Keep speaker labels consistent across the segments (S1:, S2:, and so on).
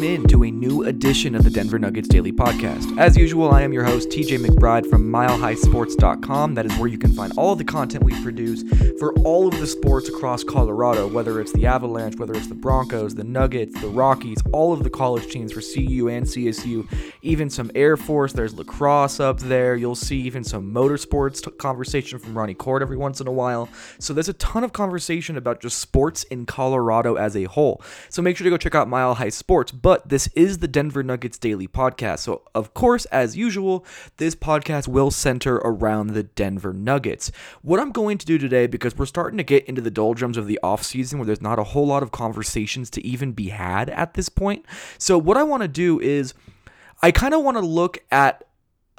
S1: In to edition of the Denver Nuggets Daily Podcast. As usual, I am your host, TJ McBride from MileHighSports.com. That is where you can find all the content we produce for all of the sports across Colorado, whether it's the Avalanche, whether it's the Broncos, the Nuggets, the Rockies, all of the college teams for CU and CSU, even some Air Force. There's lacrosse up there. You'll see even some motorsports t- conversation from Ronnie Court every once in a while. So there's a ton of conversation about just sports in Colorado as a whole. So make sure to go check out Mile High Sports. But this is the Denver Nuggets Daily Podcast. So, of course, as usual, this podcast will center around the Denver Nuggets. What I'm going to do today, because we're starting to get into the doldrums of the offseason where there's not a whole lot of conversations to even be had at this point. So, what I want to do is I kind of want to look at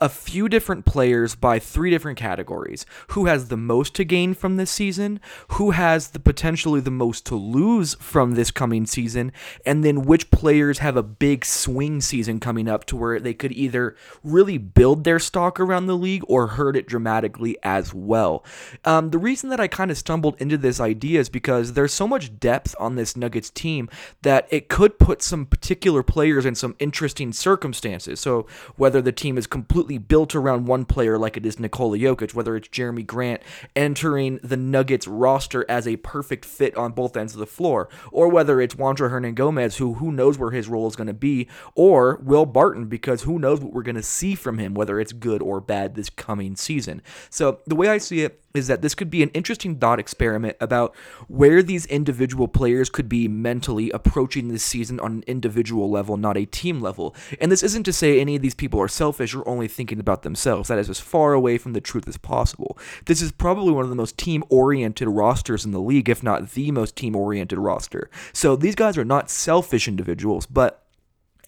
S1: a few different players by three different categories. Who has the most to gain from this season? Who has the potentially the most to lose from this coming season? And then which players have a big swing season coming up to where they could either really build their stock around the league or hurt it dramatically as well. Um, the reason that I kind of stumbled into this idea is because there's so much depth on this Nuggets team that it could put some particular players in some interesting circumstances. So whether the team is completely built around one player like it is Nikola Jokic, whether it's Jerami Grant entering the Nuggets roster as a perfect fit on both ends of the floor, or whether it's Juancho Hernangomez, who who knows where his role is going to be, or Will Barton, because who knows what we're going to see from him, whether it's good or bad this coming season. So the way I see it is that this could be an interesting thought experiment about where these individual players could be mentally approaching this season on an individual level, not a team level. And this isn't to say any of these people are selfish or only thinking about themselves. That is as far away from the truth as possible. This is probably one of the most team oriented rosters in the league, if not the most team oriented roster. So these guys are not selfish individuals, but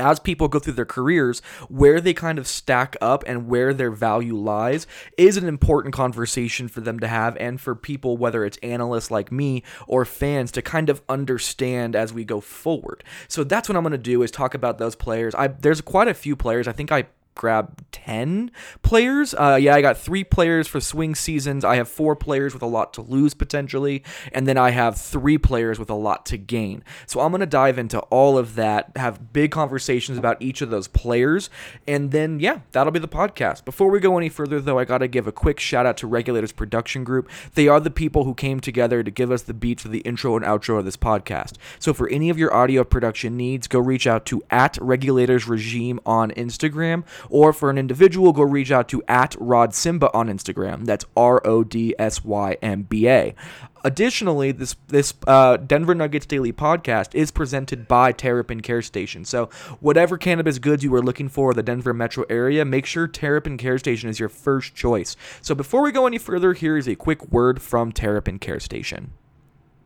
S1: as people go through their careers, where they kind of stack up and where their value lies is an important conversation for them to have and for people, whether it's analysts like me or fans, to kind of understand as we go forward. So that's what I'm going to do is talk about those players. I there's quite a few players. I think I grab 10 players. Uh, yeah, I got three players for swing seasons. I have four players with a lot to lose potentially. And then I have three players with a lot to gain. So I'm going to dive into all of that, have big conversations about each of those players. And then, yeah, that'll be the podcast. Before we go any further, though, I got to give a quick shout out to Regulators Production Group. They are the people who came together to give us the beats for the intro and outro of this podcast. So for any of your audio production needs, go reach out to at Regulators Regime on Instagram or for an individual, go reach out to at Rod Symba on Instagram. That's R O D S Y M B A. Additionally, this this uh, Denver Nuggets Daily podcast is presented by Terrapin Care Station. So, whatever cannabis goods you are looking for in the Denver metro area, make sure Terrapin Care Station is your first choice. So, before we go any further, here is a quick word from Terrapin Care Station.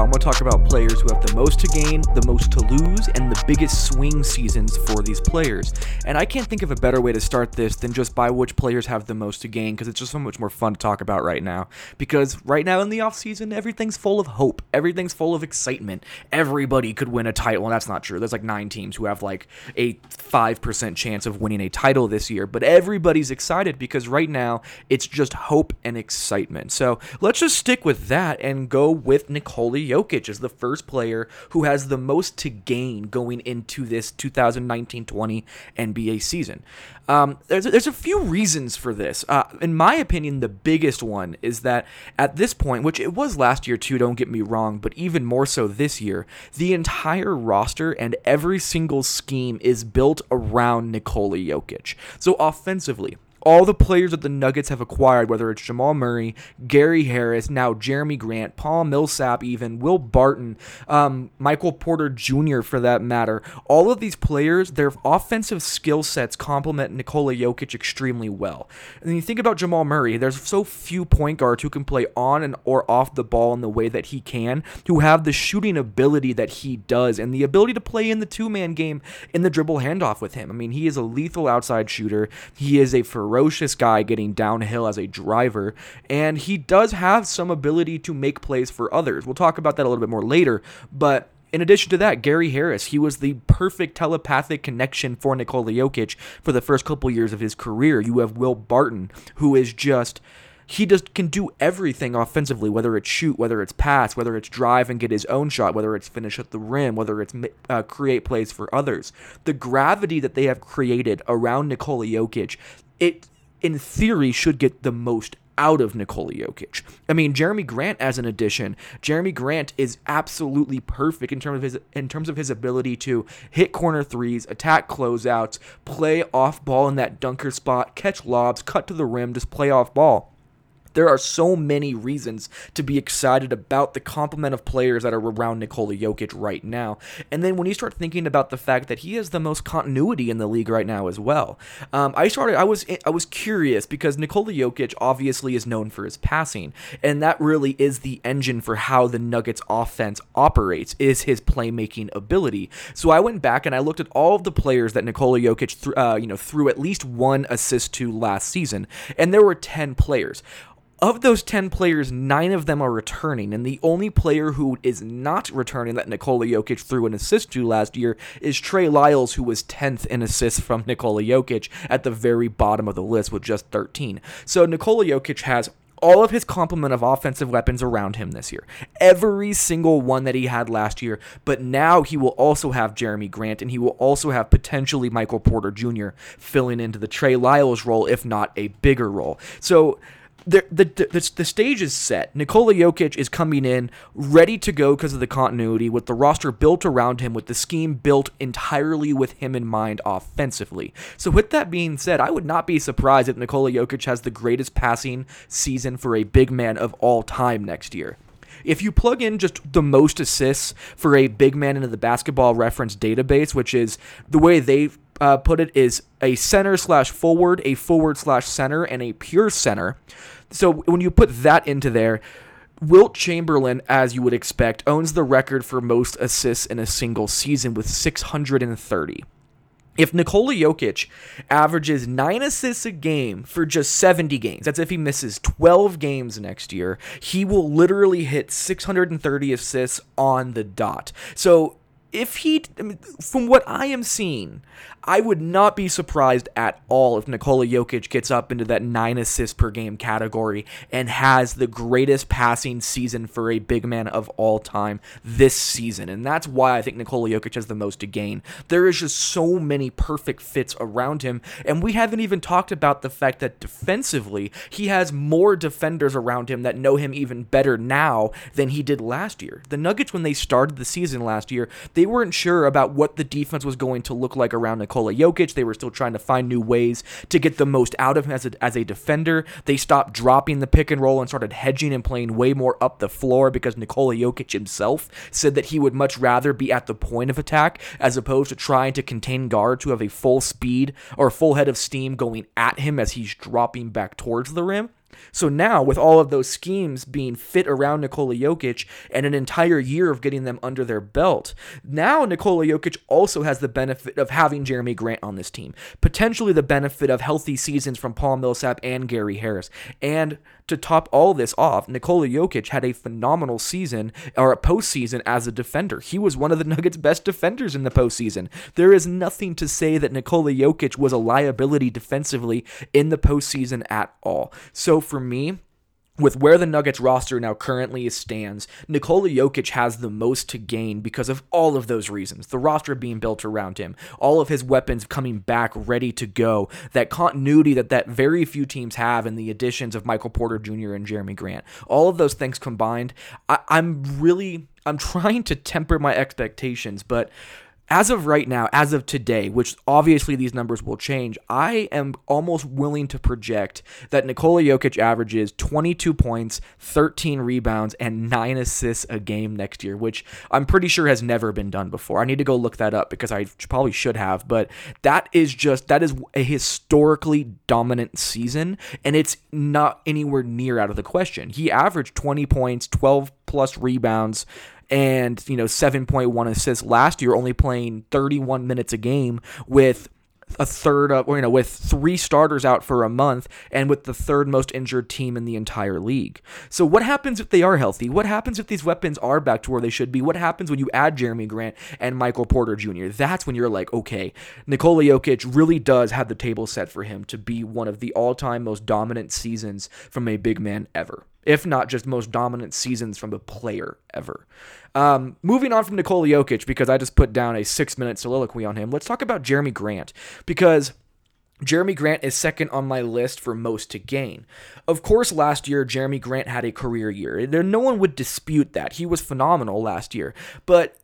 S1: I'm going to talk about players who have the most to gain, the most to lose, and the biggest swing seasons for these players. And I can't think of a better way to start this than just by which players have the most to gain because it's just so much more fun to talk about right now. Because right now in the offseason, everything's full of hope, everything's full of excitement. Everybody could win a title, and that's not true. There's like nine teams who have like a 5% chance of winning a title this year, but everybody's excited because right now it's just hope and excitement. So let's just stick with that and go with Nikola Jokic. Is the first player who has the most to gain going into this 2019-20 NBA season. Um, there's, there's a few reasons for this. Uh, in my opinion, the biggest one is that at this point, which it was last year too, don't get me wrong, but even more so this year, the entire roster and every single scheme is built around Nikola Jokic. So offensively, all the players that the Nuggets have acquired, whether it's Jamal Murray, Gary Harris, now Jerami Grant, Paul Millsap, even Will Barton, um, Michael Porter Jr. for that matter, all of these players, their offensive skill sets complement Nikola Jokic extremely well. And you think about Jamal Murray, there's so few point guards who can play on and or off the ball in the way that he can, who have the shooting ability that he does, and the ability to play in the two-man game in the dribble handoff with him. I mean, he is a lethal outside shooter. He is a ferocious guy getting downhill as a driver, and he does have some ability to make plays for others. We'll talk about that a little bit more later, but in addition to that, Gary Harris, he was the perfect telepathic connection for Nikola Jokic for the first couple years of his career. You have Will Barton, who is just he just can do everything offensively, whether it's shoot, whether it's pass, whether it's drive and get his own shot, whether it's finish at the rim, whether it's uh, create plays for others. The gravity that they have created around Nikola Jokic, it in theory should get the most out of Nikola Jokic. I mean, Jerami Grant as an addition, Jerami Grant is absolutely perfect in terms of his in terms of his ability to hit corner threes, attack closeouts, play off ball in that dunker spot, catch lobs, cut to the rim, just play off ball. There are so many reasons to be excited about the complement of players that are around Nikola Jokic right now. And then when you start thinking about the fact that he has the most continuity in the league right now as well, um, I started. I was I was curious because Nikola Jokic obviously is known for his passing, and that really is the engine for how the Nuggets offense operates is his playmaking ability. So I went back and I looked at all of the players that Nikola Jokic th- uh, you know threw at least one assist to last season, and there were ten players of those 10 players, nine of them are returning, and the only player who is not returning that Nikola Jokic threw an assist to last year is Trey Lyles, who was 10th in assists from Nikola Jokic at the very bottom of the list with just 13. So Nikola Jokic has all of his complement of offensive weapons around him this year. Every single one that he had last year, but now he will also have Jerami Grant and he will also have potentially Michael Porter Jr. filling into the Trey Lyles role, if not a bigger role. So the, the, the, stage is set. Nikola Jokic is coming in ready to go because of the continuity, with the roster built around him, with the scheme built entirely with him in mind offensively. So, with that being said, I would not be surprised if Nikola Jokic has the greatest passing season for a big man of all time next year. If you plug in just the most assists for a big man into the basketball reference database, which is the way they uh, put it is a center slash forward, a forward slash center, and a pure center. So when you put that into there, Wilt Chamberlain, as you would expect, owns the record for most assists in a single season with 630. If Nikola Jokic averages nine assists a game for just 70 games, that's if he misses 12 games next year, he will literally hit 630 assists on the dot. So if he, from what I am seeing, I would not be surprised at all if Nikola Jokic gets up into that nine assists per game category and has the greatest passing season for a big man of all time this season. And that's why I think Nikola Jokic has the most to gain. There is just so many perfect fits around him. And we haven't even talked about the fact that defensively, he has more defenders around him that know him even better now than he did last year. The Nuggets, when they started the season last year, they weren't sure about what the defense was going to look like around Nikola Jokic. They were still trying to find new ways to get the most out of him as a, as a defender. They stopped dropping the pick and roll and started hedging and playing way more up the floor because Nikola Jokic himself said that he would much rather be at the point of attack as opposed to trying to contain guards who have a full speed or full head of steam going at him as he's dropping back towards the rim. So now, with all of those schemes being fit around Nikola Jokic and an entire year of getting them under their belt, now Nikola Jokic also has the benefit of having Jerami Grant on this team, potentially the benefit of healthy seasons from Paul Millsap and Gary Harris, and to top all this off, Nikola Jokic had a phenomenal season or a postseason as a defender. He was one of the Nuggets' best defenders in the postseason. There is nothing to say that Nikola Jokic was a liability defensively in the postseason at all. So for me, with where the Nuggets roster now currently stands, Nikola Jokic has the most to gain because of all of those reasons. The roster being built around him, all of his weapons coming back ready to go, that continuity that that very few teams have in the additions of Michael Porter Jr. and Jerami Grant. All of those things combined, I, I'm really I'm trying to temper my expectations, but as of right now, as of today, which obviously these numbers will change, I am almost willing to project that Nikola Jokic averages 22 points, 13 rebounds, and 9 assists a game next year, which I'm pretty sure has never been done before. I need to go look that up because I probably should have, but that is just that is a historically dominant season and it's not anywhere near out of the question. He averaged 20 points, 12 plus rebounds and you know 7.1 assists last year only playing 31 minutes a game with a third of, or, you know, with three starters out for a month and with the third most injured team in the entire league. So, what happens if they are healthy? What happens if these weapons are back to where they should be? What happens when you add Jerami Grant and Michael Porter Jr.? That's when you're like, okay, Nikola Jokic really does have the table set for him to be one of the all time most dominant seasons from a big man ever if not just most dominant seasons from a player ever. Um, moving on from Nikola Jokic, because I just put down a six minute soliloquy on him, let's talk about Jerami Grant, because. Jerami Grant is second on my list for most to gain. Of course, last year, Jerami Grant had a career year. No one would dispute that. He was phenomenal last year. But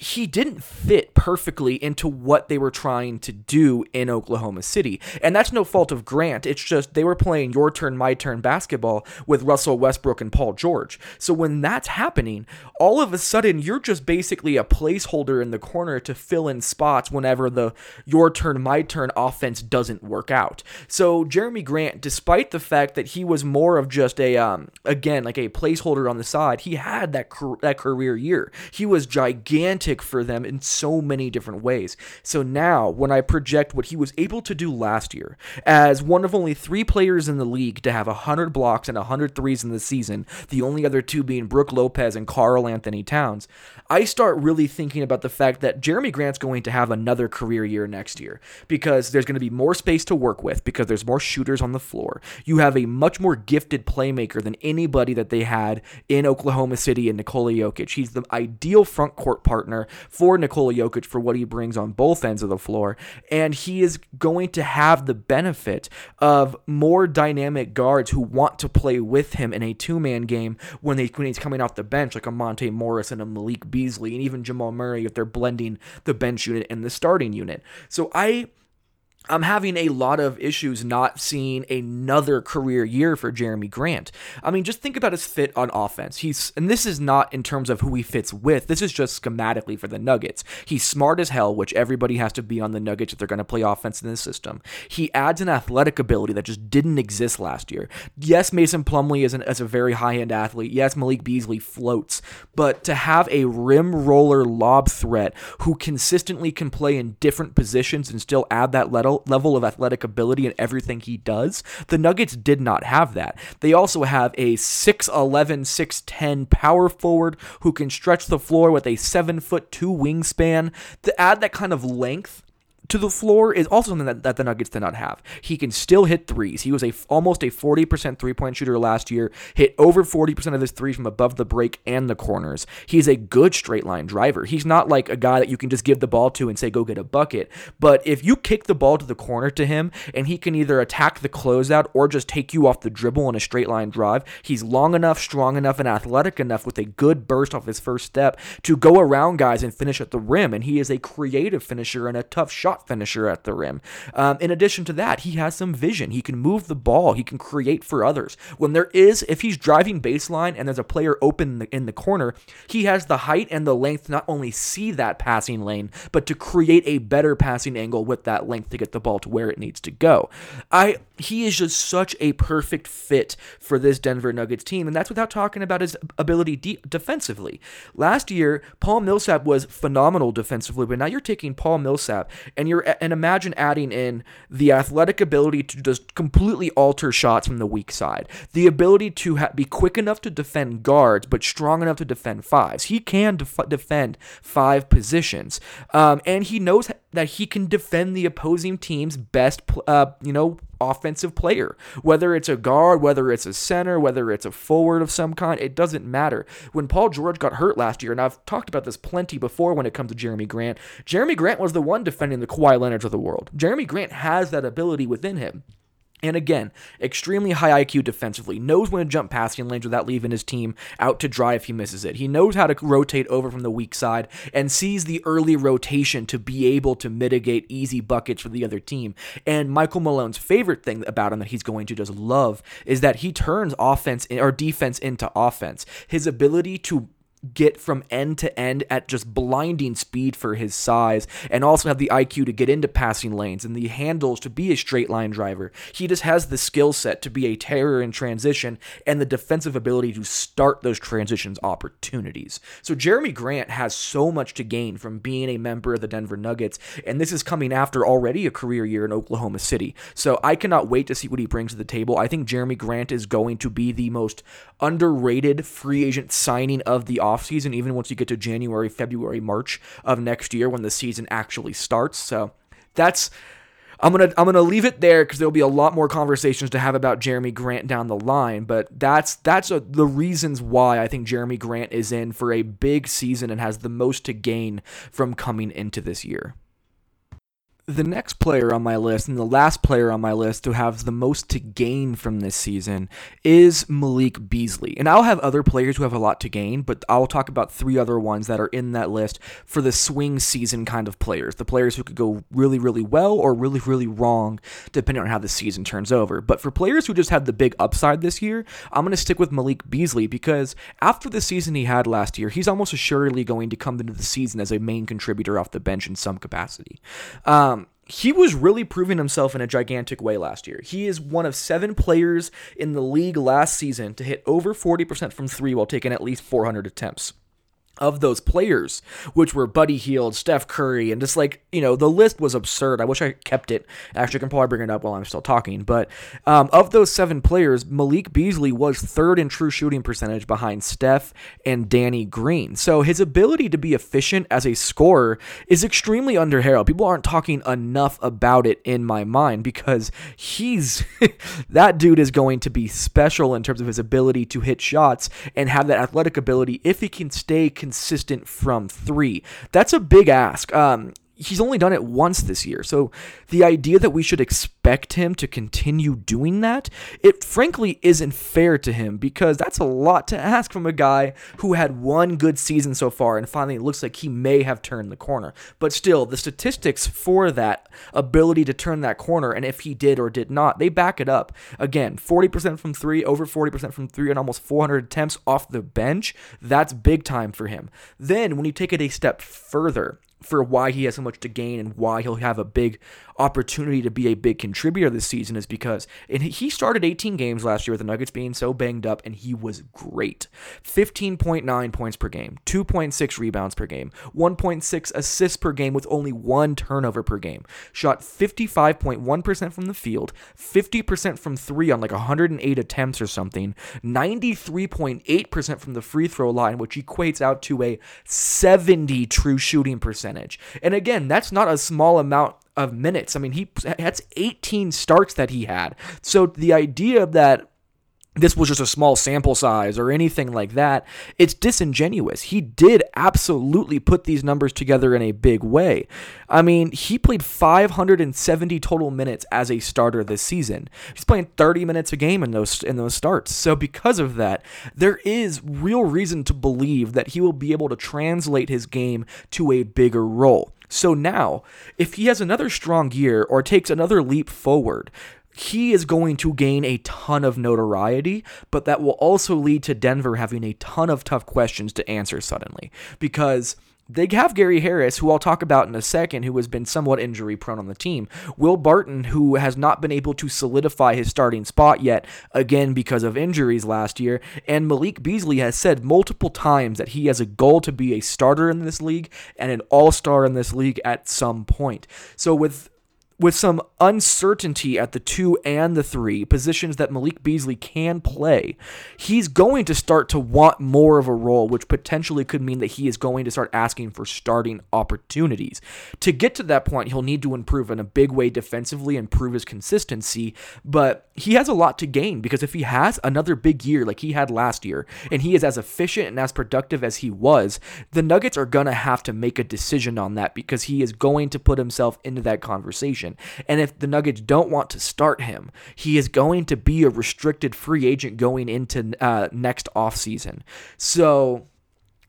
S1: he didn't fit perfectly into what they were trying to do in Oklahoma City. And that's no fault of Grant. It's just they were playing your turn, my turn basketball with Russell Westbrook and Paul George. So when that's happening, all of a sudden you're just basically a placeholder in the corner to fill in spots whenever the your turn, my turn offense doesn't work out. So Jerami Grant, despite the fact that he was more of just a um again like a placeholder on the side, he had that that career year. He was gigantic for them in so many different ways. So now, when I project what he was able to do last year, as one of only three players in the league to have 100 blocks and 100 threes in the season, the only other two being Brook Lopez and Karl Anthony Towns, I start really thinking about the fact that Jerami Grant's going to have another career year next year because there's going to be more space to work with because there's more shooters on the floor. You have a much more gifted playmaker than anybody that they had in Oklahoma City and Nikola Jokic. He's the ideal front court partner for Nikola Jokic for what he brings on both ends of the floor, and he is going to have the benefit of more dynamic guards who want to play with him in a two-man game when they when he's coming off the bench like a Monte Morris and a Malik Beasley and even Jamal Murray if they're blending the bench unit and the starting unit. So I I'm having a lot of issues not seeing another career year for Jerami Grant. I mean, just think about his fit on offense. He's and this is not in terms of who he fits with. This is just schematically for the Nuggets. He's smart as hell, which everybody has to be on the Nuggets if they're going to play offense in this system. He adds an athletic ability that just didn't exist last year. Yes, Mason Plumlee is, an, a very high-end athlete. Yes, Malik Beasley floats, but to have a rim roller lob threat who consistently can play in different positions and still add that level level of athletic ability in everything he does. The Nuggets did not have that. They also have a 6'11, 6'10 power forward who can stretch the floor with a 7 foot 2 wingspan. To add that kind of length to the floor is also something that, that the Nuggets did not have. He can still hit threes. He was a almost a 40% three-point shooter last year, hit over 40% of his threes from above the break and the corners. He's a good straight line driver. He's not like a guy that you can just give the ball to and say go get a bucket, but if you kick the ball to the corner to him and he can either attack the closeout or just take you off the dribble in a straight line drive, he's long enough, strong enough and athletic enough with a good burst off his first step to go around guys and finish at the rim and he is a creative finisher and a tough shot finisher at the rim. Um, in addition to that, he has some vision. He can move the ball. He can create for others. When there is, if he's driving baseline and there's a player open in the, in the corner, he has the height and the length to not only see that passing lane, but to create a better passing angle with that length to get the ball to where it needs to go. I he is just such a perfect fit for this Denver Nuggets team, and that's without talking about his ability de- defensively. Last year, Paul Millsap was phenomenal defensively, but now you're taking Paul Millsap and you're and imagine adding in the athletic ability to just completely alter shots from the weak side, the ability to ha- be quick enough to defend guards but strong enough to defend fives. He can def- defend five positions, um, and he knows that he can defend the opposing team's best, uh, you know, offensive player. Whether it's a guard, whether it's a center, whether it's a forward of some kind, it doesn't matter. When Paul George got hurt last year, and I've talked about this plenty before when it comes to Jerami Grant, Jerami Grant was the one defending the Kawhi Leonards of the world. Jerami Grant has that ability within him. And again, extremely high IQ defensively, knows when to jump passing lanes without leaving his team out to dry if he misses it. He knows how to rotate over from the weak side and sees the early rotation to be able to mitigate easy buckets for the other team. And Michael Malone's favorite thing about him that he's going to just love is that he turns offense or defense into offense. His ability to get from end to end at just blinding speed for his size and also have the IQ to get into passing lanes and the handles to be a straight line driver. He just has the skill set to be a terror in transition and the defensive ability to start those transitions opportunities. So Jerami Grant has so much to gain from being a member of the Denver Nuggets and this is coming after already a career year in Oklahoma City. So I cannot wait to see what he brings to the table. I think Jerami Grant is going to be the most underrated free agent signing of the offseason, even once you get to January, February, March of next year when the season actually starts. So that's I'm gonna I'm gonna leave it there because there'll be a lot more conversations to have about Jerami Grant down the line. But that's that's a, the reasons why I think Jerami Grant is in for a big season and has the most to gain from coming into this year. The next player on my list, and the last player on my list to have the most to gain from this season, is Malik Beasley. And I'll have other players who have a lot to gain, but I'll talk about three other ones that are in that list for the swing season kind of players. The players who could go really, really well or really, really wrong, depending on how the season turns over. But for players who just had the big upside this year, I'm going to stick with Malik Beasley because after the season he had last year, he's almost assuredly going to come into the season as a main contributor off the bench in some capacity. Um, he was really proving himself in a gigantic way last year. He is one of seven players in the league last season to hit over 40% from three while taking at least 400 attempts of those players, which were Buddy Hield, Steph Curry, and just like, you know, the list was absurd. I wish I kept it. Actually, I can probably bring it up while I'm still talking. But um, of those seven players, Malik Beasley was third in true shooting percentage behind Steph and Danny Green. So his ability to be efficient as a scorer is extremely underheralded. People aren't talking enough about it in my mind because he's that dude is going to be special in terms of his ability to hit shots and have that athletic ability if he can stay consistent consistent from three. That's a big ask. Um, he's only done it once this year. So the idea that we should expect him to continue doing that, it frankly isn't fair to him because that's a lot to ask from a guy who had one good season so far and finally it looks like he may have turned the corner. But still, the statistics for that ability to turn that corner and if he did or did not, they back it up. Again, 40% from 3, over 40% from 3 and almost 400 attempts off the bench. That's big time for him. Then when you take it a step further, for why he has so much to gain and why he'll have a big opportunity to be a big contributor this season is because and he started 18 games last year with the Nuggets being so banged up and he was great. 15.9 points per game, 2.6 rebounds per game, 1.6 assists per game with only one turnover per game. Shot 55.1% from the field, 50% from 3 on like 108 attempts or something, 93.8% from the free throw line which equates out to a 70 true shooting percentage. And again, that's not a small amount of minutes. I mean, he that's 18 starts that he had. So the idea that this was just a small sample size or anything like that. It's disingenuous. He did absolutely put these numbers together in a big way. I mean, he played 570 total minutes as a starter this season. He's playing 30 minutes a game in those in those starts. So because of that, there is real reason to believe that he will be able to translate his game to a bigger role. So now, if he has another strong year or takes another leap forward, he is going to gain a ton of notoriety, but that will also lead to Denver having a ton of tough questions to answer suddenly because they have Gary Harris, who I'll talk about in a second, who has been somewhat injury prone on the team. Will Barton, who has not been able to solidify his starting spot yet, again because of injuries last year. And Malik Beasley has said multiple times that he has a goal to be a starter in this league and an all star in this league at some point. So, with with some uncertainty at the two and the three positions that Malik Beasley can play, he's going to start to want more of a role, which potentially could mean that he is going to start asking for starting opportunities. To get to that point, he'll need to improve in a big way defensively and prove his consistency, but he has a lot to gain because if he has another big year like he had last year, and he is as efficient and as productive as he was, the Nuggets are going to have to make a decision on that because he is going to put himself into that conversation. And if the Nuggets don't want to start him, he is going to be a restricted free agent going into uh, next offseason. So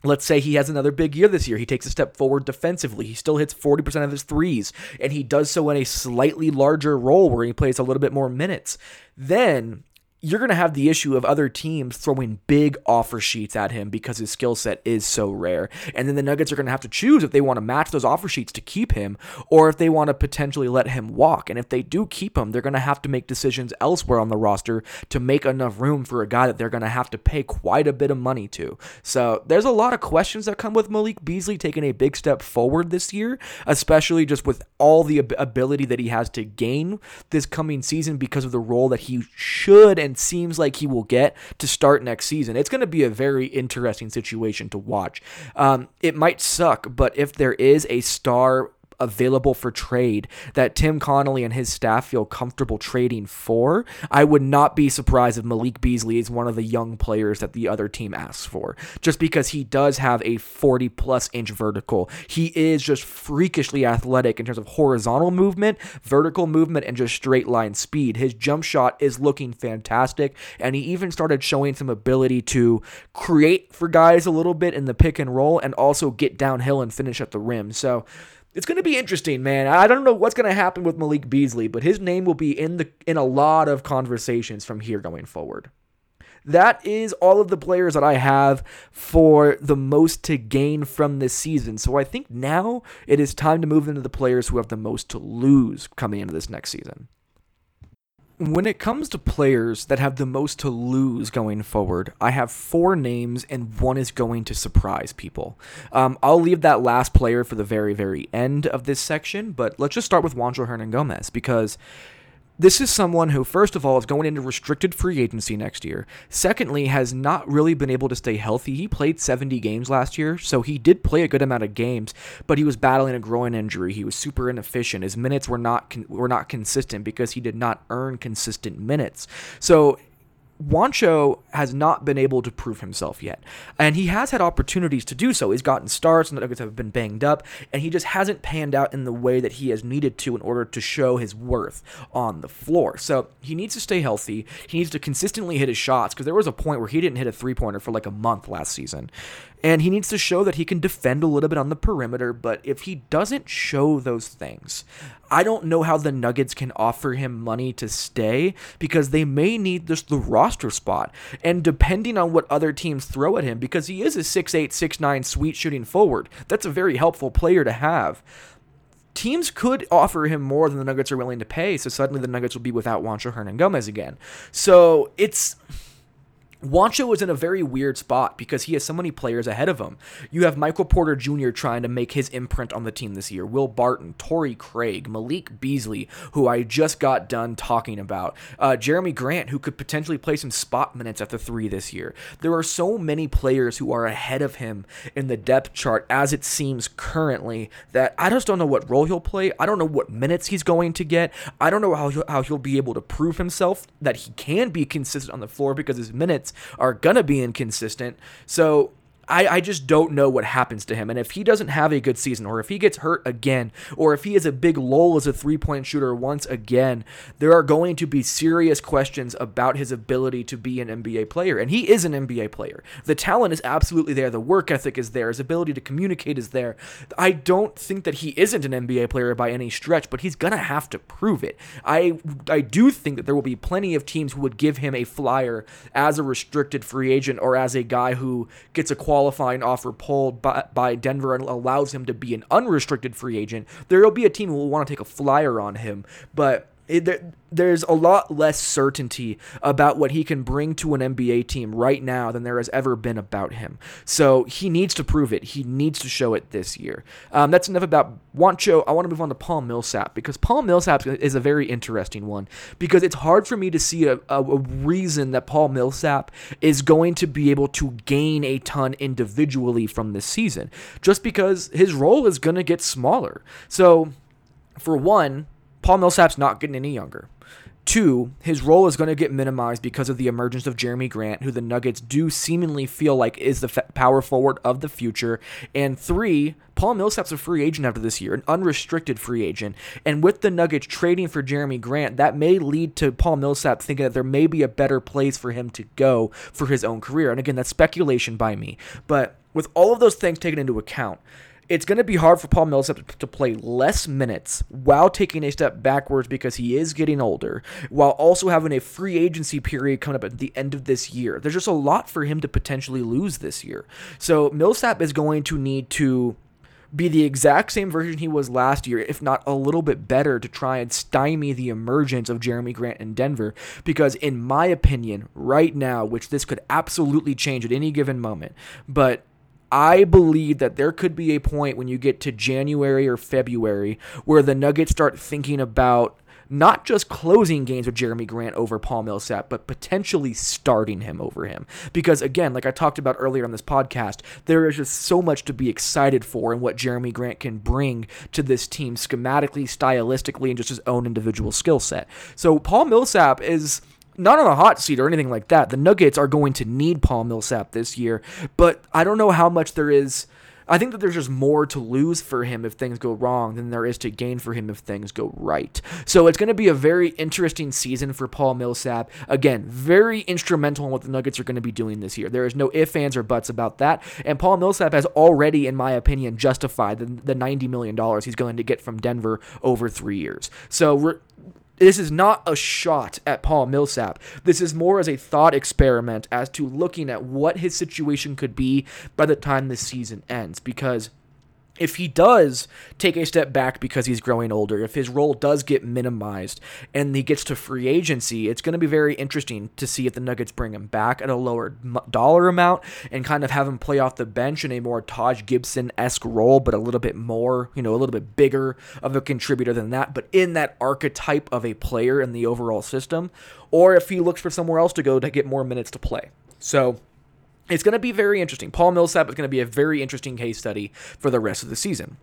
S1: Let's say he has another big year this year. He takes a step forward defensively. He still hits 40% of his threes, and he does so in a slightly larger role where he plays a little bit more minutes. Then you're going to have the issue of other teams throwing big offer sheets at him because his skill set is so rare. And then the Nuggets are going to have to choose if they want to match those offer sheets to keep him or if they want to potentially let him walk. And if they do keep him, they're going to have to make decisions elsewhere on the roster to make enough room for a guy that they're going to have to pay quite a bit of money to. So there's a lot of questions that come with Malik Beasley taking a big step forward this year, especially just with all the ability that he has to gain this coming season because of the role that he should and and seems like he will get to start next season. It's going to be a very interesting situation to watch. Um, it might suck, but if there is a star available for trade that Tim Connolly and his staff feel comfortable trading for, I would not be surprised if Malik Beasley is one of the young players that the other team asks for. Just because he does have a 40 plus inch vertical. He is just freakishly athletic in terms of horizontal movement, vertical movement, and just straight line speed. His jump shot is looking fantastic, and he even started showing some ability to create for guys a little bit in the pick and roll and also get downhill and finish at the rim. So, it's going to be interesting, man. I don't know what's going to happen with Malik Beasley, but his name will be in the in a lot of conversations from here going forward. That is all of the players that I have for the most to gain from this season. So I think now it is time to move into the players who have the most to lose coming into this next season when it comes to players that have the most to lose going forward, I have four names and one is going to surprise people. Um, I'll leave that last player for the very, very end of this section, but let's just start with Juancho Hernangomez because this is someone who, first of all, is going into restricted free agency next year. Secondly, has not really been able to stay healthy. He played 70 games last year, so he did play a good amount of games, but he was battling a groin injury. He was super inefficient. His minutes were not con- were not consistent because he did not earn consistent minutes. So Juancho has not been able to prove himself yet. And he has had opportunities to do so. He's gotten starts, and the Nuggets have been banged up, and he just hasn't panned out in the way that he has needed to in order to show his worth on the floor. So he needs to stay healthy. He needs to consistently hit his shots because there was a point where he didn't hit a three pointer for like a month last season. And he needs to show that he can defend a little bit on the perimeter, but if he doesn't show those things, I don't know how the Nuggets can offer him money to stay because they may need this the roster spot. And depending on what other teams throw at him, because he is a 6'8, 6'9 sweet shooting forward, that's a very helpful player to have teams could offer him more than the Nuggets are willing to pay, so suddenly the Nuggets will be without Juancho Hernangomez again. So it's Juancho is in a very weird spot because he has so many players ahead of him. You have Michael Porter Jr. trying to make his imprint on the team this year, Will Barton, Torrey Craig, Malik Beasley, who I just got done talking about, uh, Jerami Grant, who could potentially play some spot minutes at the three this year. There are so many players who are ahead of him in the depth chart as it seems currently that I just don't know what role he'll play. I don't know what minutes he's going to get. I don't know how he'll, how he'll be able to prove himself that he can be consistent on the floor because his minutes are going to be inconsistent. So I, I just don't know what happens to him. And if he doesn't have a good season, or if he gets hurt again, or if he has a big lull as a three point shooter once again, there are going to be serious questions about his ability to be an NBA player. And he is an NBA player. The talent is absolutely there, the work ethic is there, his ability to communicate is there. I don't think that he isn't an NBA player by any stretch, but he's going to have to prove it. I, I do think that there will be plenty of teams who would give him a flyer as a restricted free agent or as a guy who gets a quality qualifying offer pulled by, by Denver and allows him to be an unrestricted free agent, there will be a team who will want to take a flyer on him. But it, there, there's a lot less certainty about what he can bring to an NBA team right now than there has ever been about him. So he needs to prove it. He needs to show it this year. Um, that's enough about Juancho. I want to move on to Paul Millsap because Paul Millsap is a very interesting one because it's hard for me to see a, a, a reason that Paul Millsap is going to be able to gain a ton individually from this season just because his role is going to get smaller. So, for one, Paul Millsap's not getting any younger. Two, his role is going to get minimized because of the emergence of Jerami Grant, who the Nuggets do seemingly feel like is the power forward of the future. And three, Paul Millsap's a free agent after this year, an unrestricted free agent. And with the Nuggets trading for Jerami Grant, that may lead to Paul Millsap thinking that there may be a better place for him to go for his own career. And again, that's speculation by me. But with all of those things taken into account, it's going to be hard for Paul Millsap to play less minutes while taking a step backwards because he is getting older, while also having a free agency period coming up at the end of this year. There's just a lot for him to potentially lose this year. So Millsap is going to need to be the exact same version he was last year, if not a little bit better, to try and stymie the emergence of Jerami Grant in Denver. Because, in my opinion, right now, which this could absolutely change at any given moment, but I believe that there could be a point when you get to January or February where the Nuggets start thinking about not just closing games with Jerami Grant over Paul Millsap, but potentially starting him over him. Because again, like I talked about earlier on this podcast, there is just so much to be excited for and what Jerami Grant can bring to this team schematically, stylistically, and just his own individual skill set. So Paul Millsap is not on a hot seat or anything like that. The Nuggets are going to need Paul Millsap this year, but I don't know how much there is. I think that there's just more to lose for him if things go wrong than there is to gain for him if things go right. So it's going to be a very interesting season for Paul Millsap. Again, very instrumental in what the Nuggets are going to be doing this year. There is no ifs, ands, or buts about that. And Paul Millsap has already, in my opinion, justified the, the $90 million he's going to get from Denver over three years. So this is not a shot at Paul Millsap. This is more as a thought experiment as to looking at what his situation could be by the time this season ends. Because if he does take a step back because he's growing older, if his role does get minimized and he gets to free agency, it's going to be very interesting to see if the Nuggets bring him back at a lower dollar amount and kind of have him play off the bench in a more Taj Gibson esque role, but a little bit more, you know, a little bit bigger of a contributor than that, but in that archetype of a player in the overall system, or if he looks for somewhere else to go to get more minutes to play. So, it's going to be very interesting. Paul Millsap is going to be a very interesting case study for the rest of the season.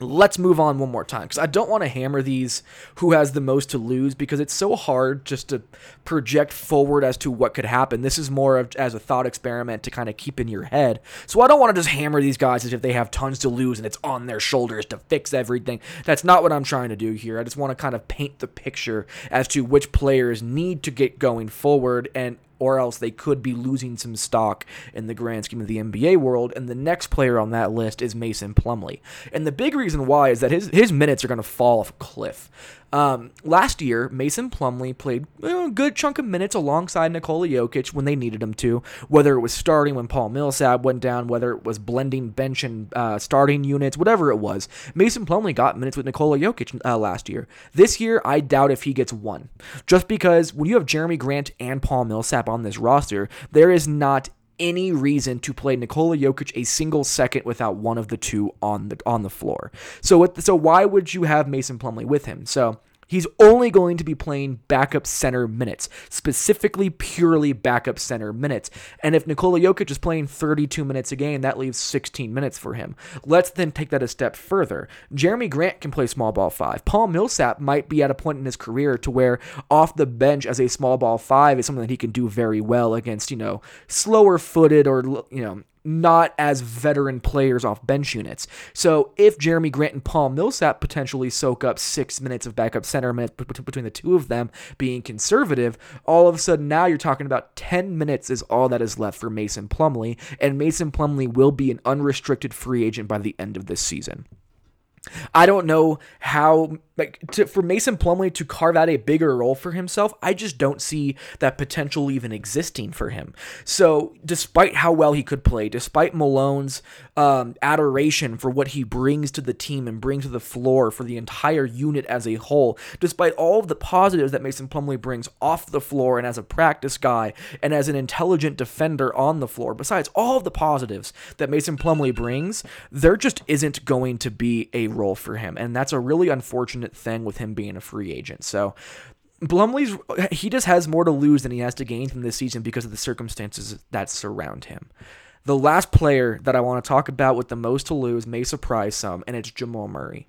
S1: Let's move on one more time because I don't want to hammer these who has the most to lose because it's so hard just to project forward as to what could happen. This is more of as a thought experiment to kind of keep in your head. So I don't want to just hammer these guys as if they have tons to lose and it's on their shoulders to fix everything. That's not what I'm trying to do here. I just want to kind of paint the picture as to which players need to get going forward and or else they could be losing some stock in the grand scheme of the NBA world. And the next player on that list is Mason Plumlee. And the big reason why is that his, his minutes are going to fall off a cliff. Um, last year, Mason Plumlee played a good chunk of minutes alongside Nikola Jokic when they needed him to, whether it was starting when Paul Millsap went down, whether it was blending bench and uh, starting units, whatever it was. Mason Plumlee got minutes with Nikola Jokic uh, last year. This year, I doubt if he gets one. Just because when you have Jerami Grant and Paul Millsap on this roster, there is not any reason to play Nikola Jokic a single second without one of the two on the on the floor. So so why would you have Mason Plumlee with him? So He's only going to be playing backup center minutes, specifically purely backup center minutes. And if Nikola Jokic is playing 32 minutes a game, that leaves 16 minutes for him. Let's then take that a step further. Jerami Grant can play small ball five. Paul Millsap might be at a point in his career to where off the bench as a small ball five is something that he can do very well against, you know, slower footed or, you know, not as veteran players off bench units. So if Jerami Grant and Paul Millsap potentially soak up six minutes of backup center minutes between the two of them being conservative, all of a sudden now you're talking about 10 minutes is all that is left for Mason Plumlee, and Mason Plumlee will be an unrestricted free agent by the end of this season. I don't know how like to, for Mason Plumlee to carve out a bigger role for himself. I just don't see that potential even existing for him. So, despite how well he could play, despite Malone's um, adoration for what he brings to the team and brings to the floor for the entire unit as a whole, despite all of the positives that Mason Plumlee brings off the floor and as a practice guy and as an intelligent defender on the floor, besides all of the positives that Mason Plumlee brings, there just isn't going to be a role for him, and that's a really unfortunate thing with him being a free agent. So Plumlee's he just has more to lose than he has to gain from this season because of the circumstances that surround him. The last player that I want to talk about with the most to lose may surprise some, and it's Jamal Murray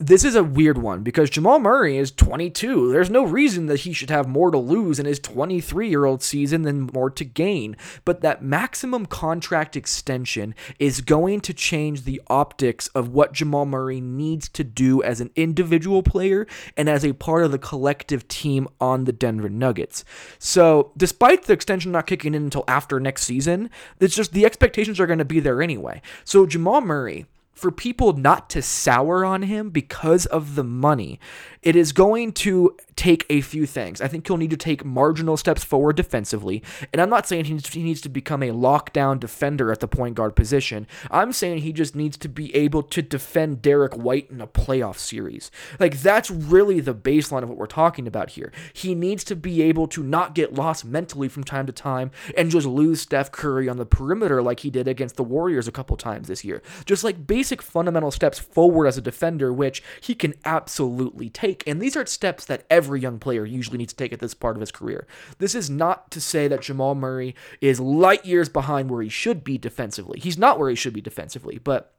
S1: this is a weird one because Jamal Murray is 22. There's no reason that he should have more to lose in his 23 year old season than more to gain. But that maximum contract extension is going to change the optics of what Jamal Murray needs to do as an individual player and as a part of the collective team on the Denver Nuggets. So, despite the extension not kicking in until after next season, it's just the expectations are going to be there anyway. So, Jamal Murray for people not to sour on him because of the money, it is going to take a few things. I think he'll need to take marginal steps forward defensively. And I'm not saying he needs to become a lockdown defender at the point guard position. I'm saying he just needs to be able to defend Derrick White in a playoff series. Like, that's really the baseline of what we're talking about here. He needs to be able to not get lost mentally from time to time and just lose Steph Curry on the perimeter like he did against the Warriors a couple times this year. Just like basic fundamental steps forward as a defender, which he can absolutely take. And these are steps that every young player usually needs to take at this part of his career. This is not to say that Jamal Murray is light years behind where he should be defensively. He's not where he should be defensively, but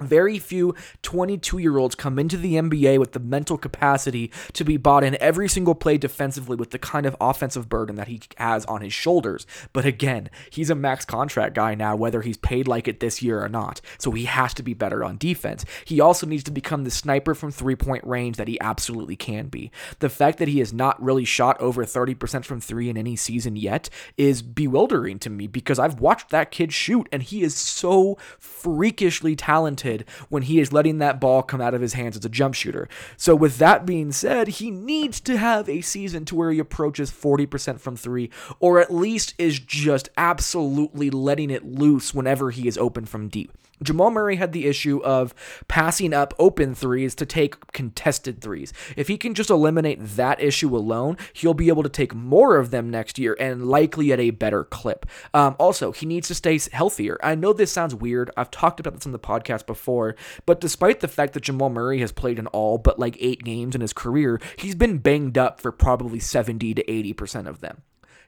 S1: very few 22 year olds come into the NBA with the mental capacity to be bought in every single play defensively with the kind of offensive burden that he has on his shoulders. But again, he's a max contract guy now, whether he's paid like it this year or not. So he has to be better on defense. He also needs to become the sniper from three point range that he absolutely can be. The fact that he has not really shot over 30% from three in any season yet is bewildering to me because I've watched that kid shoot and he is so freakishly talented when he is letting that ball come out of his hands as a jump shooter. So, with that being said, he needs to have a season to where he approaches 40% from three, or at least is just absolutely letting it loose whenever he is open from deep. Jamal Murray had the issue of passing up open threes to take contested threes. If he can just eliminate that issue alone, he'll be able to take more of them next year and likely at a better clip. Um, also, he needs to stay healthier. I know this sounds weird. I've talked about this on the podcast before, but despite the fact that Jamal Murray has played in all but like eight games in his career, he's been banged up for probably 70 to 80% of them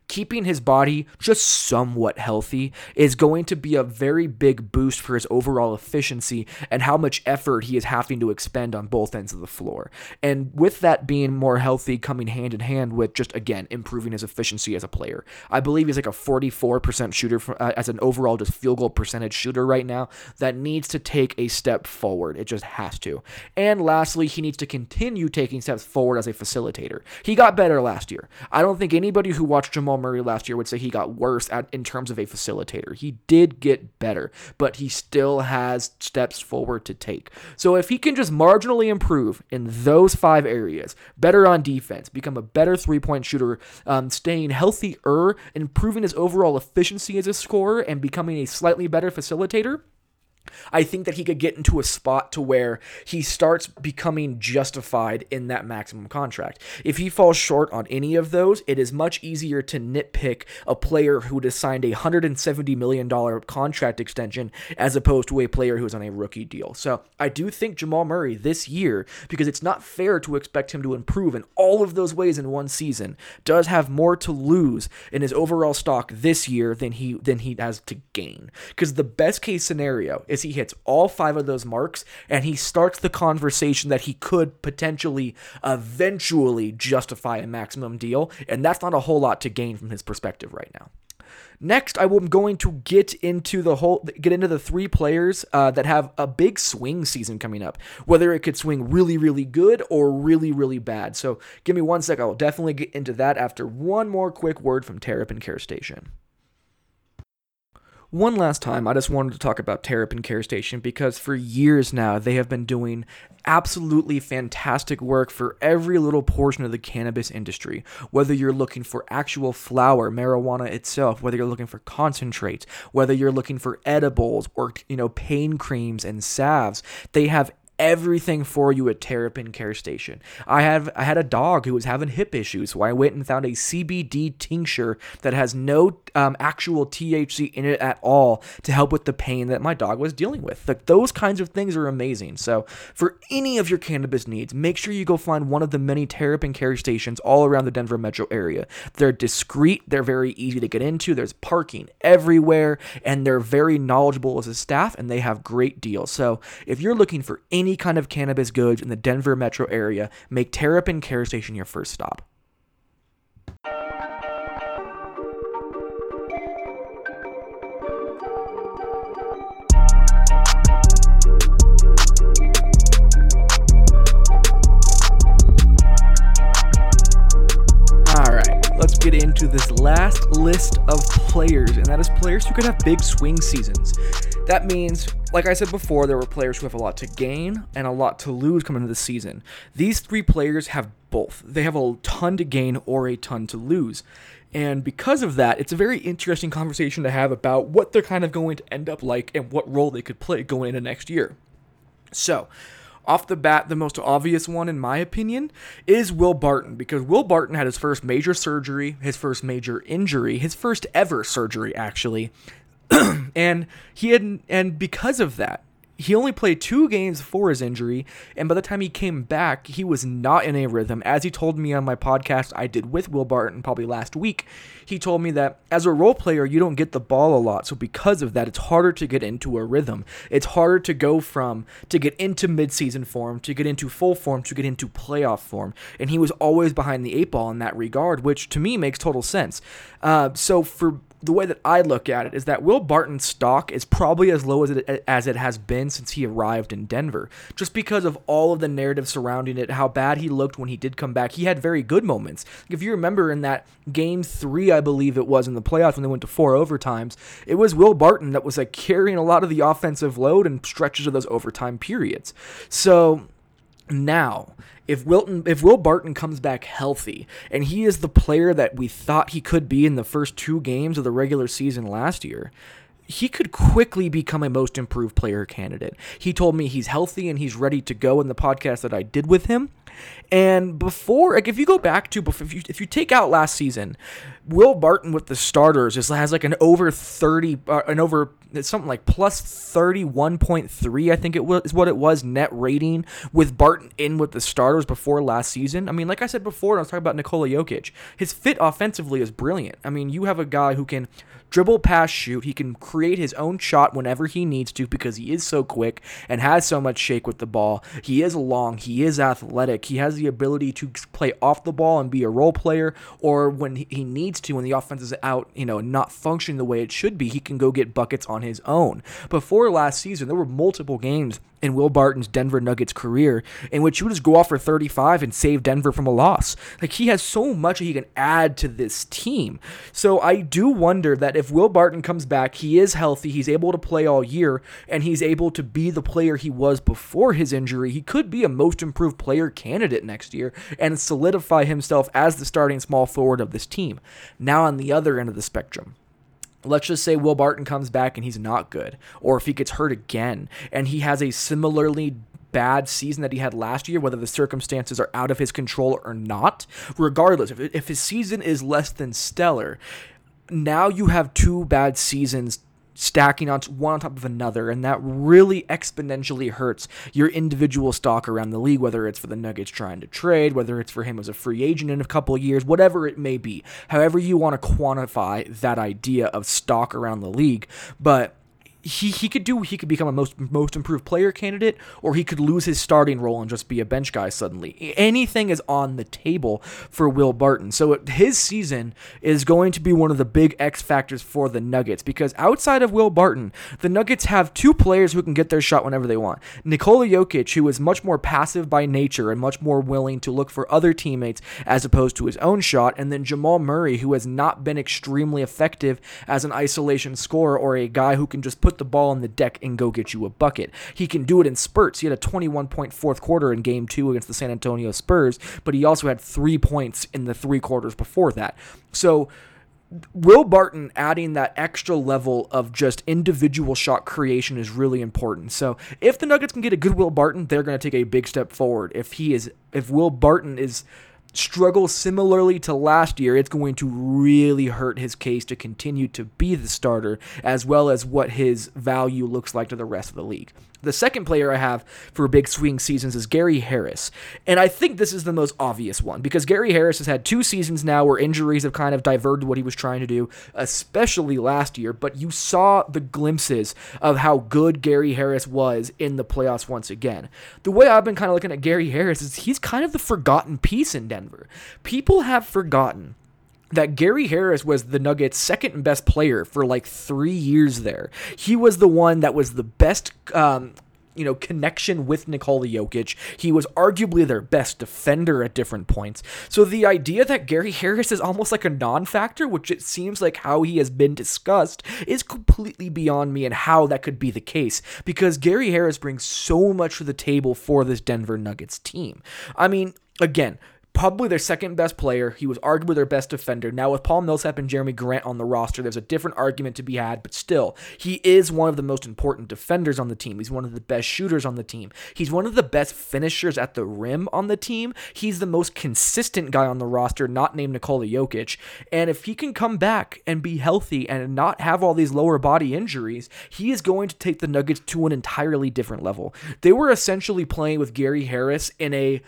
S1: keeping his body just somewhat healthy is going to be a very big boost for his overall efficiency and how much effort he is having to expend on both ends of the floor. And with that being more healthy, coming hand in hand with just, again, improving his efficiency as a player. I believe he's like a 44% shooter for, uh, as an overall just field goal percentage shooter right now that needs to take a step forward. It just has to. And lastly, he needs to continue taking steps forward as a facilitator. He got better last year. I don't think anybody who watched Jamal Murray last year would say he got worse at, in terms of a facilitator. He did get better, but he still has steps forward to take. So if he can just marginally improve in those five areas, better on defense, become a better three point shooter, um, staying healthier, improving his overall efficiency as a scorer, and becoming a slightly better facilitator I think that he could get into a spot to where he starts becoming justified in that maximum contract. If he falls short on any of those, it is much easier to nitpick a player who has signed a $170 million contract extension as opposed to a player who's on a rookie deal. So I do think Jamal Murray this year, because it's not fair to expect him to improve in all of those ways in one season, does have more to lose in his overall stock this year than he than he has to gain. Because the best case scenario is he hits all five of those marks and he starts the conversation that he could potentially eventually justify a maximum deal. And that's not a whole lot to gain from his perspective right now. Next, I am going to get into the whole get into the three players uh, that have a big swing season coming up. Whether it could swing really, really good or really, really bad. So give me one sec. I will definitely get into that after one more quick word from Terrapin Care Station. One last time, I just wanted to talk about Terrapin Care Station because for years now they have been doing absolutely fantastic work for every little portion of the cannabis industry. Whether you're looking for actual flower, marijuana itself, whether you're looking for concentrates, whether you're looking for edibles or you know pain creams and salves, they have everything for you at Terrapin Care Station. I have I had a dog who was having hip issues, so I went and found a CBD tincture that has no um, actual THC in it at all to help with the pain that my dog was dealing with. Like those kinds of things are amazing. So for any of your cannabis needs, make sure you go find one of the many Terrapin Care Stations all around the Denver metro area. They're discreet, they're very easy to get into. There's parking everywhere, and they're very knowledgeable as a staff, and they have great deals. So if you're looking for any any kind of cannabis goods in the Denver metro area, make Terrapin Care Station your first stop. Get into this last list of players, and that is players who could have big swing seasons. That means, like I said before, there were players who have a lot to gain and a lot to lose coming into the season. These three players have both. They have a ton to gain or a ton to lose. And because of that, it's a very interesting conversation to have about what they're kind of going to end up like and what role they could play going into next year. So, off the bat, the most obvious one, in my opinion, is Will Barton because Will Barton had his first major surgery, his first major injury, his first ever surgery, actually, and he had and because of that, he only played two games for his injury, and by the time he came back, he was not in a rhythm. As he told me on my podcast I did with Will Barton probably last week, he told me that as a role player, you don't get the ball a lot. So because of that, it's harder to get into a rhythm. It's harder to go from to get into midseason form, to get into full form, to get into playoff form. And he was always behind the eight ball in that regard, which to me makes total sense. Uh, so for the way that I look at it is that Will Barton's stock is probably as low as it, as it has been since he arrived in Denver, just because of all of the narrative surrounding it, how bad he looked when he did come back. He had very good moments. If you remember in that game three, I believe it was in the playoffs when they went to four overtimes, it was Will Barton that was like carrying a lot of the offensive load and stretches of those overtime periods. So now if Wilton if Will Barton comes back healthy and he is the player that we thought he could be in the first two games of the regular season last year, he could quickly become a most improved player candidate. He told me he's healthy and he's ready to go in the podcast that I did with him. And before, like if you go back to if you if you take out last season, Will Barton with the starters just has like an over thirty, uh, an over it's something like plus thirty one point three. I think it was is what it was net rating with Barton in with the starters before last season. I mean, like I said before, I was talking about Nikola Jokic. His fit offensively is brilliant. I mean, you have a guy who can dribble, pass, shoot. He can create his own shot whenever he needs to because he is so quick and has so much shake with the ball. He is long, he is athletic. He has the ability to play off the ball and be a role player or when he needs to when the offense is out, you know, not functioning the way it should be, he can go get buckets on his own. Before last season, there were multiple games in Will Barton's Denver Nuggets career in which he would just go off for 35 and save Denver from a loss. Like he has so much he can add to this team. So I do wonder that if Will Barton comes back, he is healthy, he's able to play all year, and he's able to be the player he was before his injury, he could be a most improved player candidate next year and solidify himself as the starting small forward of this team. Now on the other end of the spectrum, let's just say Will Barton comes back and he's not good, or if he gets hurt again and he has a similarly bad season that he had last year, whether the circumstances are out of his control or not, regardless, if, his season is less than stellar, now you have two bad seasons stacking on one on top of another, and that really exponentially hurts your individual stock around the league, whether it's for the Nuggets trying to trade, whether it's for him as a free agent in a couple years, whatever it may be. However, you want to quantify that idea of stock around the league. But he he could do he could become a most most improved player candidate or he could lose his starting role and just be a bench guy suddenly. Anything is on the table for Will Barton. So his season is going to be one of the big X factors for the Nuggets because outside of Will Barton, the Nuggets have two players who can get their shot whenever they want. Nikola Jokic, who is much more passive by nature and much more willing to look for other teammates as opposed to his own shot, and then Jamal Murray, who has not been extremely effective as an isolation scorer or a guy who can just put the ball on the deck and go get you a bucket. He can do it in spurts. He had a 21 point fourth quarter in game two against the San Antonio Spurs, but he also had three points in the three quarters before that. So, Will Barton adding that extra level of just individual shot creation is really important. So if the Nuggets can get a good Will Barton, they're going to take a big step forward. If he is, if Will Barton is struggles similarly to last year, it's going to really hurt his case to continue to be the starter, as well as what his value looks like to the rest of the league. The second player I have for big swing seasons is Gary Harris. And I think this is the most obvious one because Gary Harris has had two seasons now where injuries have kind of diverted what he was trying to do, especially last year. But you saw the glimpses of how good Gary Harris was in the playoffs once again. The way I've been kind of looking at Gary Harris is he's kind of the forgotten piece in Denver. People have forgotten that Gary Harris was the Nuggets' second best player for like three years there. He was the one that was the best. Um, you know, connection with Nikola Jokic. He was arguably their best defender at different points. So the idea that Gary Harris is almost like a non-factor, which it seems like how he has been discussed, is completely beyond me and how that could be the case because Gary Harris brings so much to the table for this Denver Nuggets team. I mean, again, probably their second best player. He was arguably their best defender. Now, with Paul Millsap and Jerami Grant on the roster, there's a different argument to be had, but still, he is one of the most important defenders on the team. He's one of the best shooters on the team. He's one of the best finishers at the rim on the team. He's the most consistent guy on the roster, not named Nikola Jokic. And if he can come back and be healthy and not have all these lower body injuries, he is going to take the Nuggets to an entirely different level. They were essentially playing with Gary Harris in a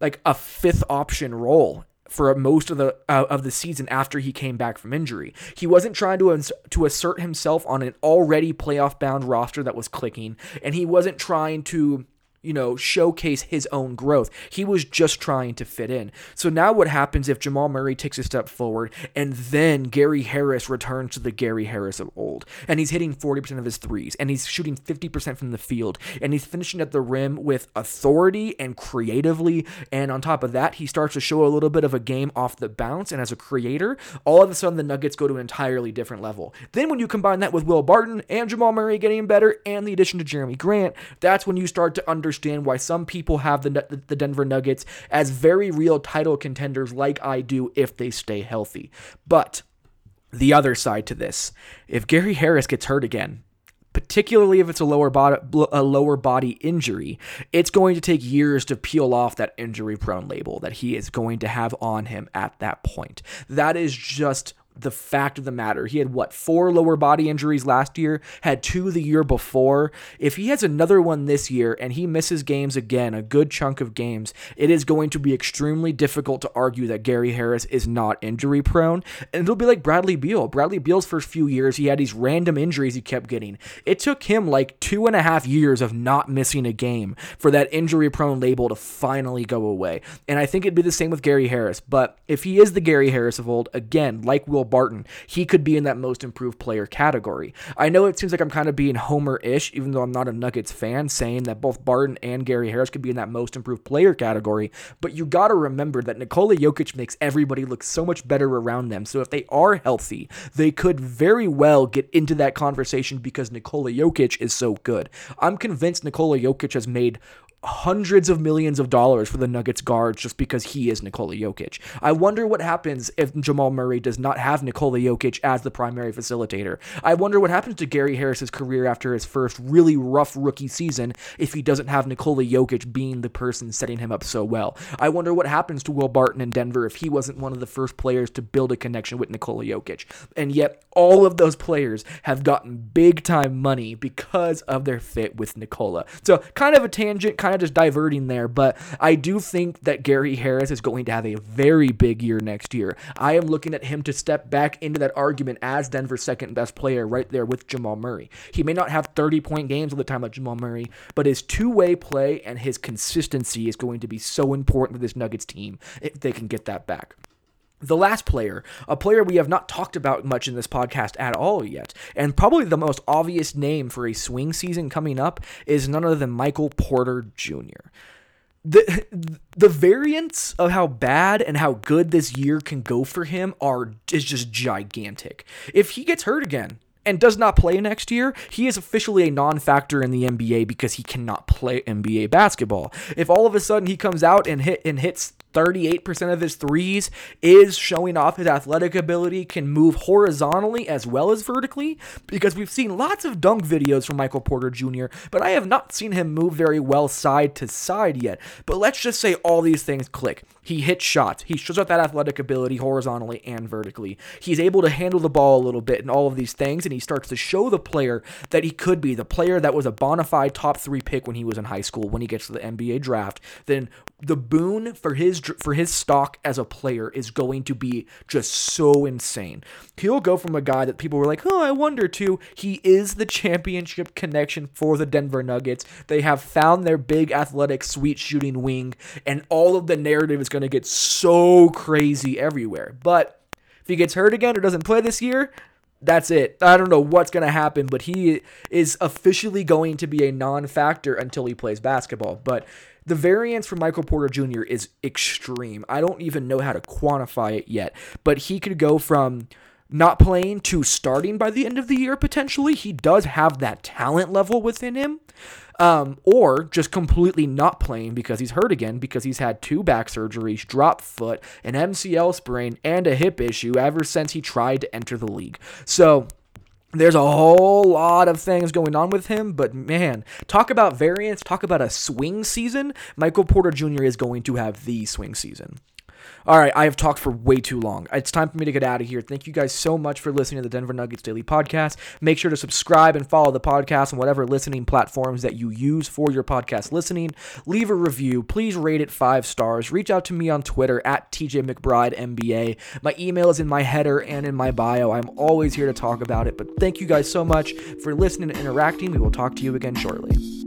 S1: like a fifth option role for most of the uh, of the season after he came back from injury. He wasn't trying to ins- to assert himself on an already playoff bound roster that was clicking and he wasn't trying to you know, showcase his own growth. He was just trying to fit in. So now what happens if Jamal Murray takes a step forward and then Gary Harris returns to the Gary Harris of old and he's hitting 40% of his threes and he's shooting 50% from the field and he's finishing at the rim with authority and creatively and on top of that he starts to show a little bit of a game off the bounce and as a creator all of a sudden the Nuggets go to an entirely different level. Then when you combine that with Will Barton and Jamal Murray getting better and the addition to Jerami Grant, that's when you start to understand understand why some people have the, the Denver Nuggets as very real title contenders, like I do, if they stay healthy. But the other side to this, if Gary Harris gets hurt again, particularly if it's a lower body a lower body injury, it's going to take years to peel off that injury prone label that he is going to have on him at that point. That is just the fact of the matter. He had what, four lower body injuries last year, had two the year before. If he has another one this year and he misses games again, a good chunk of games, it is going to be extremely difficult to argue that Gary Harris is not injury prone. And it'll be like Bradley Beal. Bradley Beal's first few years, he had these random injuries he kept getting. It took him like two and a half years of not missing a game for that injury prone label to finally go away. And I think it'd be the same with Gary Harris. But if he is the Gary Harris of old, again, like Will Barton, he could be in that most improved player category. I know it seems like I'm kind of being Homer ish, even though I'm not a Nuggets fan, saying that both Barton and Gary Harris could be in that most improved player category, but you got to remember that Nikola Jokic makes everybody look so much better around them. So if they are healthy, they could very well get into that conversation because Nikola Jokic is so good. I'm convinced Nikola Jokic has made hundreds of millions of dollars for the Nuggets guards just because he is Nikola Jokic. I wonder what happens if Jamal Murray does not have Nikola Jokic as the primary facilitator. I wonder what happens to Gary Harris's career after his first really rough rookie season if he doesn't have Nikola Jokic being the person setting him up so well. I wonder what happens to Will Barton in Denver if he wasn't one of the first players to build a connection with Nikola Jokic. And yet all of those players have gotten big time money because of their fit with Nikola. So kind of a tangent, kind of just diverting there, but I do think that Gary Harris is going to have a very big year next year. I am looking at him to step back into that argument as Denver's second best player right there with Jamal Murray. He may not have 30 point games all the time like Jamal Murray, but his two way play and his consistency is going to be so important for this Nuggets team if they can get that back. The last player, a player we have not talked about much in this podcast at all yet, and probably the most obvious name for a swing season coming up, is none other than Michael Porter Jr. The, the variance of how bad and how good this year can go for him are is just gigantic. If he gets hurt again, and does not play next year, he is officially a non factor in the NBA because he cannot play NBA basketball. If all of a sudden he comes out and hit and hits 38% of his threes is showing off his athletic ability, can move horizontally as well as vertically, because we've seen lots of dunk videos from Michael Porter Jr., but I have not seen him move very well side to side yet. But let's just say all these things click. He hits shots, he shows off that athletic ability horizontally and vertically. He's able to handle the ball a little bit and all of these things, and he starts to show the player that he could be the player that was a bona fide top three pick when he was in high school when he gets to the NBA draft. Then the boon for his for his stock as a player is going to be just so insane. He'll go from a guy that people were like, "Oh, I wonder," to he is the championship connection for the Denver Nuggets. They have found their big athletic sweet shooting wing and all of the narrative is going to get so crazy everywhere. But if he gets hurt again or doesn't play this year, that's it. I don't know what's going to happen, but he is officially going to be a non factor until he plays basketball. But the variance for Michael Porter Jr. is extreme. I don't even know how to quantify it yet, but he could go from not playing to starting by the end of the year potentially. He does have that talent level within him. Um, or just completely not playing because he's hurt again because he's had two back surgeries, drop foot, an MCL sprain, and a hip issue ever since he tried to enter the league. So there's a whole lot of things going on with him, but man, talk about variance, talk about a swing season. Michael Porter Jr. is going to have the swing season. All right, I have talked for way too long. It's time for me to get out of here. Thank you guys so much for listening to the Denver Nuggets Daily Podcast. Make sure to subscribe and follow the podcast on whatever listening platforms that you use for your podcast listening. Leave a review. Please rate it five stars. Reach out to me on Twitter at TJ McBride NBA. My email is in my header and in my bio. I'm always here to talk about it. But thank you guys so much for listening and interacting. We will talk to you again shortly.